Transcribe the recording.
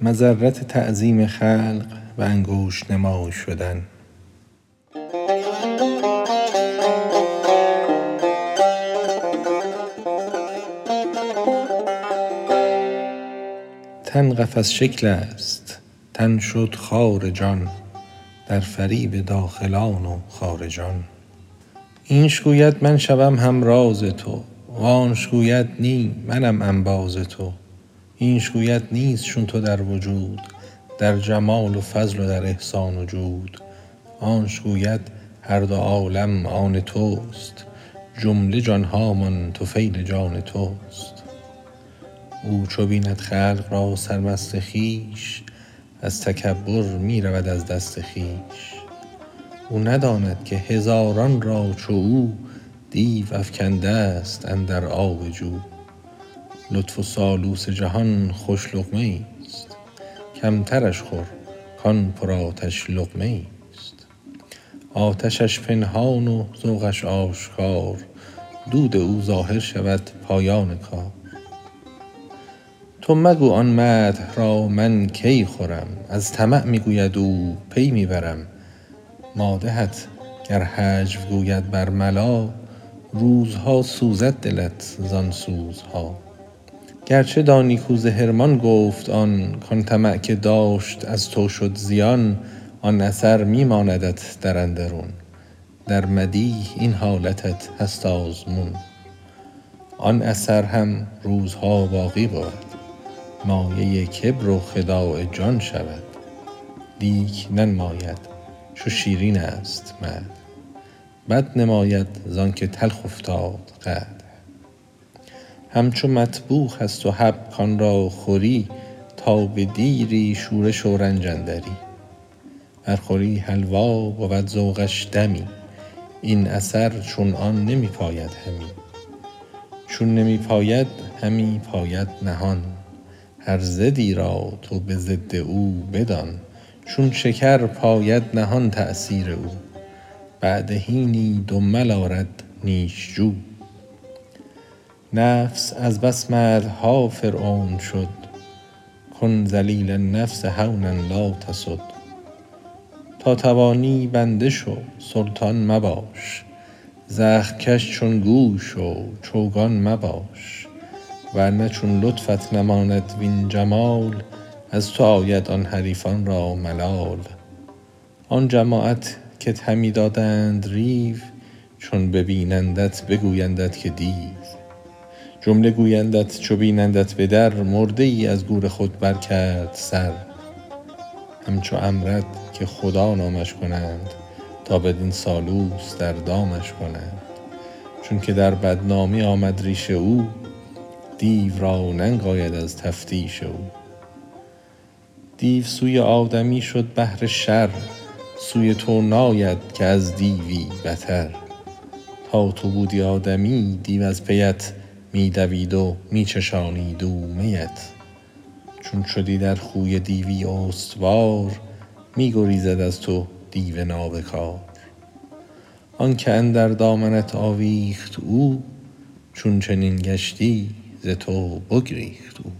مضرت تعظیم خلق به انگشت نمای شدن. تن قفس شکل است تن شد خار جان در فریب داخلان و خارجان اینش گوید من شوم همراز تو وآنش گوید نی منم انباز تو. اینش گوید نیست چون تو در وجود در جمال و فضل و در احسان و جود. آنش گوید هر دو عالم آن توست. جمله جان هامان طفیل جان توست. او چو بیند خلق را سرمست خویش از تکبر می رود از دست خویش. او نداند که هزاران را چو او دیو افکنده ست اندر آب جو لطف و سالوس جهان خوش لقمه ایست. کمترش خور کان پرآتش لقمه ایست. آتشش پنهان و ذوقش آشکار. دود او ظاهر شود پایان کار. تو مگو آن مدح را من کی خورم؟ از طمع می گوید او پی می برم مادحت گر هجو گوید برملا روزها سوزد دلت زان سوزها. گرچه دانی کاو ز حرمان گفت آن کان طمع که داشت از تو شد زیان آن اثر می ماندت در اندرون. در مدیح این حالتت هست آزمون. آن اثر هم روزها باقی بود. مایه کبر و خداع جان شود. لیک ننماید چو شیرین است مدح بد نماید زانک تلخ افتاد قدح همچو مطبوخ است و حب کان را خوری تا به دیری شورش و رنج اندری. ور خوری حلوا بود ذوقش دمی این اثر چون آن نمی پاید همی. چون نمی پاید همی پاید نهان. هر ضدی را تو به ضد او بدان چون شکر پاید نهان تأثیر او. بعد حینی دمل آرد نیش جو نفس از بس مدح ها فرعون شد. کن ذلیل النفس هونا لا تسد. تا توانی بنده شو سلطان مباش. زخم کش چون گوی شو چوگان مباش. ور نه چون لطفت نماند وین جمال از تو آید آن حریفان را ملال. آن جماعت کت همی دادند ریو چون ببینندت بگویندت که دیو. جمله گویندت چو بینندت به در مرده ای از گور خود بر کرد سر. همچو عمرد که خدا نامش کنند تا بدین سالوس در دامش کنند. چونک در بدنامی آمد ریش او دیو را ننگ آید از تفتیش او. دیو سوی آدمی شد بهر شر سوی تو ناید که از دیوی بتر. تا تو بودی آدمی دیو از پیت می دوید و می چشانید او میت. چون شدی در خوی دیوی استوار می گریزد از تو دیو نابکار. آنک اندر دامنت آویخت او چون چنین گشتی ز تو بگریخت او.